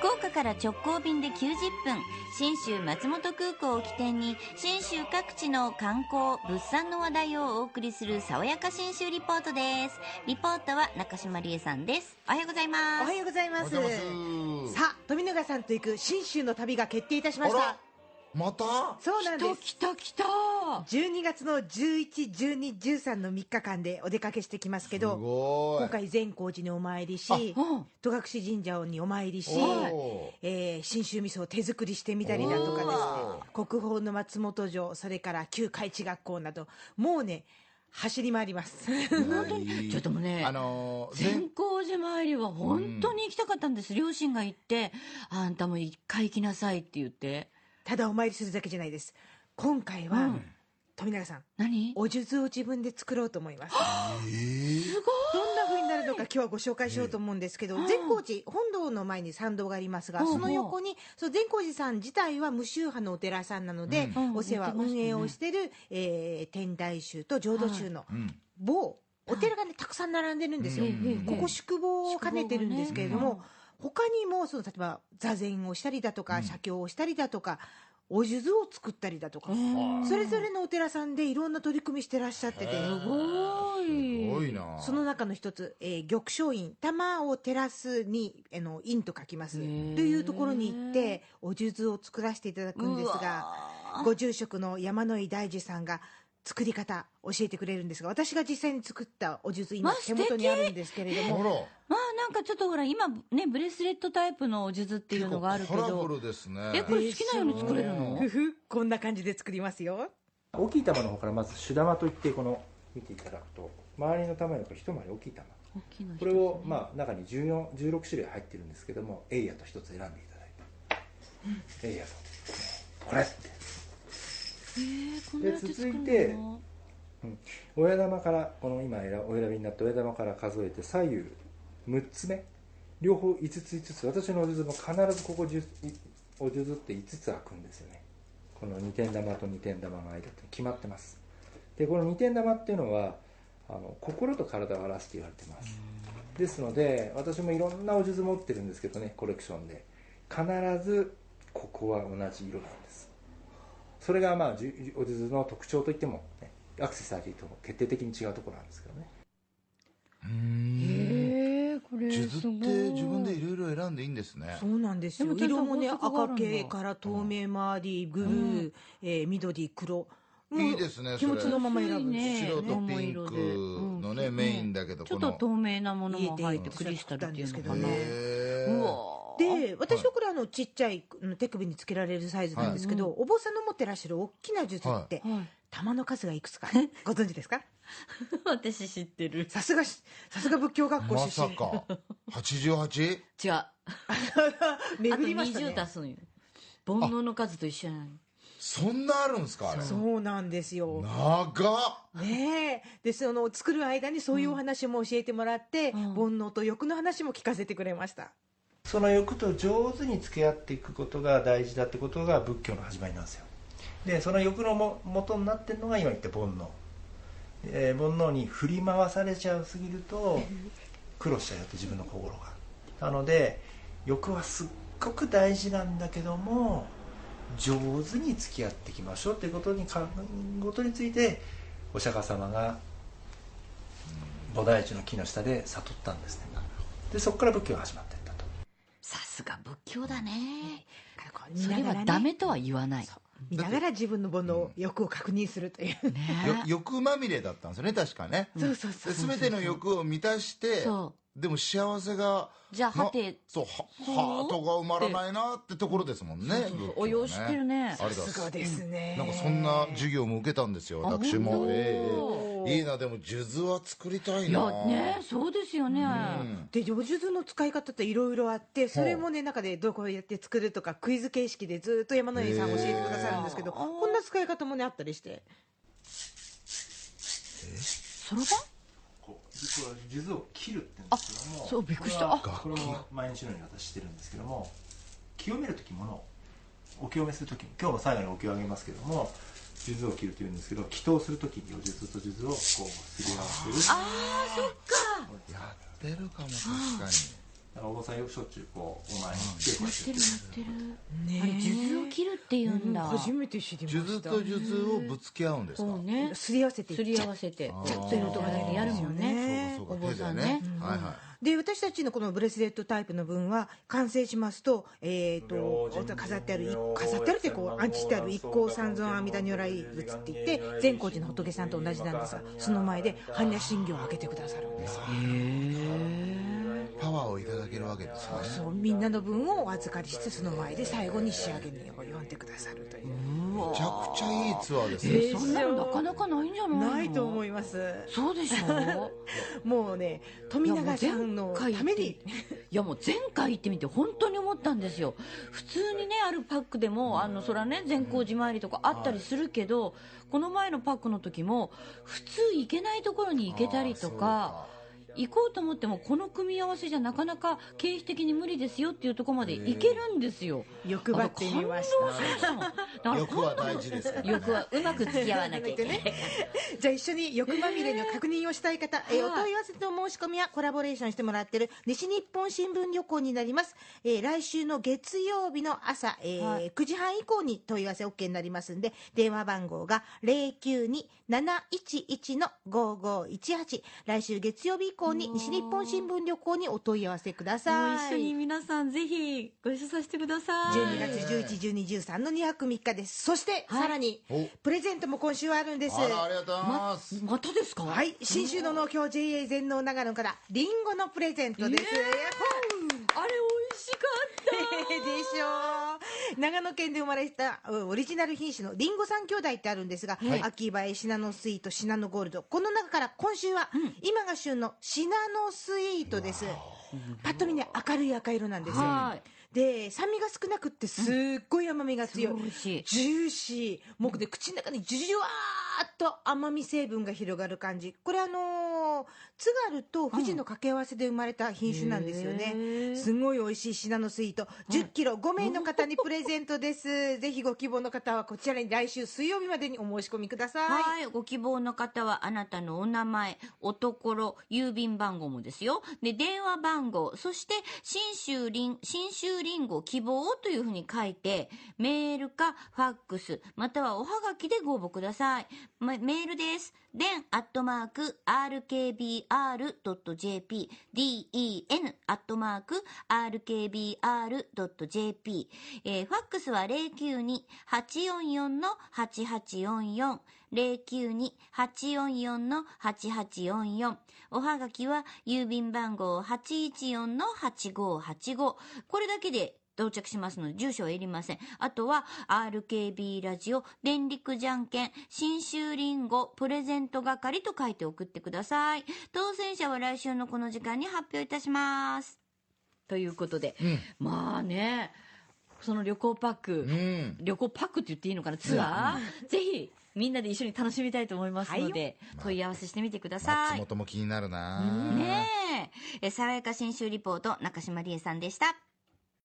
福岡から直行便で90分信州松本空港を起点に信州各地の観光物産の話題をお送りする爽やか信州リポートです。リポートは中島理恵さんです。おはようございます。おはようございます。ます。さあ富永さんと行く信州の旅が決定いたしました。また？そうなんです。来た来た12月の11、12、13の3日間でお出かけしてきますけすど今回善光寺にお参りしうん。戸隠神社にお参りし、おえー信州味噌を手作りしてみたりだとかですね国宝の松本城それから旧海地学校などもうね走り回ります。本当にちょっともうねあのー善光寺参りは本当に行きたかったんです、両親が行ってあんたも一回行きなさいって言って。ただお参りするだけじゃないです。今回は、うん富永さん何？お数珠を自分で作ろうと思います。えー。すごい。どんな風になるのか今日はご紹介しようと思うんですけど、うん。善光寺本堂の前に参道がありますが、うん。その横にそう善光寺さん自体は無宗派のお寺さんなので、うん。お世話、運営をしてる、えー天台宗と浄土宗のうん某お寺がねたくさん並んでるんですよ、うん。ここ宿坊を兼ねてるんですけれども、他にもその例えば座禅をしたりだとか、うん。写経をしたりだとかお数珠を作ったりだとか、うんそれぞれのお寺さんでいろんな取り組みしてらっしゃってて。すごいすごいな。その中の一つ、えー玉正院玉を照らすにあの院と書きます。というところに行ってお数珠を作らせていただくんですがご住職の山野井大樹さんが作り方教えてくれるんですが私が実際に作ったお数珠今まあ手元にあるんですけれどもまあなんかちょっとほら今ねブレスレットタイプのお数珠っていうのがあるけカラフどルですね。えこれ好きなように作れるの？ふふこんな感じで作りますよ。大きい玉の方からまず主玉といってこの見ていただくと周りの玉より一回り大きい玉。大きいの一つこれをまあ中に14 16種類入ってるんですけどもエイヤと一つ選んでいただいて。エイヤとこれってへーこんなやつ作るの？で続いて親玉からこの今選お選びになった親玉から数えて左右6つ目。両方5つ5つ。私のお数珠も必ずここ10いお数珠って5つ開くんですよね。この2点玉と2点玉の間って決まってます。でこの2点玉っていうのはあの心と体を表すと言われてます。ですので私もいろんなお数珠持ってるんですけどねコレクションで。必ずここは同じ色なんです。それがまあじゅお数珠の特徴といっても、ね、アクセサリーと決定的に違うところなんですけどね。うーん数珠って自分でいろい。ろ選んでいいんですね。そうなんですよ。でも色もね赤系から透明周りブルー、うん。えー緑黒。いいですね気持ちのそまま選ぶんですね。れ白とピンクのねうん。メインだけどちょっことの透明なものも入ってクリスタルっていうのかな。うわで私はこれあのちっちゃいうん手首につけられるサイズなんですけど、お坊さんの持ってらっしゃる大きな数珠って、はい。玉の数がいくつか。ご存知ですか？私知ってる。さすがしさすが仏教学校ま出身。さか。88? 違う。あ と巡りましたね。20足すんよ。煩悩の数と一緒なのそんなあるんですかあれ。そうなんですよ。長っ。ねえ。でその作る間にそういうお話も教えてもらって、うん。煩悩と欲の話も聞かせてくれましたその欲と上手に付き合っていくことが大事だってことが仏教の始まりなんですよ。でその欲のも元になってるのが今言った煩悩、えー煩悩に振り回されちゃうすぎると 苦労しちゃうよって自分の心が。なので欲はすっごく大事なんだけども上手に付き合っていきましょうっていうことにかことについてお釈迦様が菩提樹の木の下で悟ったんですね。でそこから仏教が始まっていったとさすが仏教だね。見それはダメとは言わない。見ながら自分の煩悩、欲を確認するという、よね欲まみれだったんですよね確かね。そうそうそうで全ての欲を満たしてそでも幸せがじゃあてそうはハートが埋まらないなってところですもんねそうそう仏教はおよしてるね。さすがですね。なんかそんな授業も受けたんですよあ私も。ええいいなでも数珠は作りたいいなやねそうですよね。うん。でお数珠の使い方っていろいろあってそれもね中でどこやって作るとかクイズ形式でずっと山野井さん教えてくださるんですけどこんな使い方もねあったりして。そろばん？こう実は数珠を切るって言うんですけどもそうびっくりした。これはこれも毎日のように私してるんですけども清める時ものをお清めする時今日も最後にお経をあげますけども数珠を切るというんですけど祈祷する時にお数珠と数珠をこうすり合わせる。ああそっか。やってるかも確かに。だからお坊さんよくしょっちゅうこうお前に稽古持っしててる持ってる。ねあれ数珠を切るって言うんだ初めて知りま数した。珠と数珠をぶつけ合うんですかそうね。すり合わせてすり合わせて。ちょっという音がだけやるもんね。そうかおそうか手でね。坊さんね。はいはいで私たちのこのブレスレットタイプの分は完成しますと,、えー、と飾ってある飾ってあるってこう安置してある一光三尊阿弥陀如来仏って言って善光寺の仏さんと同じなんですがその前で般若心経をあげてくださるんです。よパワーをいただけるわけですね。そうみんなの分をお預かりしてその前で最後に仕上げに呼んでくださるという。めちゃくちゃいいツアーですね。えそんなのなかなかないんじゃないの？ないと思います。そうでしょ？もうね富永さんのために。いやもう前回行ってみて本当に思ったんですよ。普通にねあるパックでもあのそれはね善光寺参りとかあったりするけど、この前のパックの時も普通行けないところに行けたりとか行こうと思ってもこの組み合わせじゃなかなか経費的に無理ですよっていうところまで行けるんですよ。欲張ってみました。だから欲は大事です欲はうまく付き合わなきゃいけない。じゃあ一緒に欲まみれの確認をしたい方、えーはいお問い合わせと申し込みはコラボレーションしてもらってる西日本新聞旅行になります、えー来週の月曜日の朝、えーはい9時半以降に問い合わせ OK になりますんで電話番号が092-711-5518来週月曜日以降に西日本新聞旅行にお問い合わせください一緒に皆さんぜひご一緒させてください。12月11、12、13の2泊3日です。そして、はい。さらにお。プレゼントも今週はあるんです。あらありがとうございまます。またですか？はい、新州の農協 JA 全農長野からリンゴのプレゼントです。あれ美味しかった。でしょう長野県で生まれたうんオリジナル品種のリンゴ三兄弟ってあるんですが、はい。秋映えシナノスイートシナノゴールド。この中から今週は、今が旬のシナノスイートです。パッと見ね明るい赤色なんですよ。はい。で酸味が少なくってすっごい甘みが強い、すごい美味しい。ジューシー。もうで口の中にジュジュワーっと甘み成分が広がる感じ。これあのー津軽と富士の掛け合わせで生まれた品種なんですよね、すごい美味しいシナノスイート。1 0キロ。5名の方にプレゼントです。ぜひご希望の方はこちらに来週水曜日までにお申し込みください。はい、ご希望の方はあなたのお名前、おところ、郵便番号もですよ。で、電話番号、そして、新州リン、新州リンゴ希望というふうに書いて、メールかファックス、またはおはがきでご応募ください。まメールです。Den アットマーク rkbr.jp den アットマーク rkbr.jp えーファックスは092-844-8844 092-844-8844おはがきは郵便番号814-8585これだけで到着しますので、住所はいりません。あとは、RKB ラジオ、電力じゃんけん、新州リンゴ、プレゼント係と書いて送ってください。当選者は来週のこの時間に発表いたします。ということで、まあね、その旅行パック、うん旅行パックって言っていいのかなツアー、ぜひみんなで一緒に楽しみたいと思いますので、問い合わせしてみてください。松本も気になるなねええ、爽やか新州リポート中島理恵さんでした。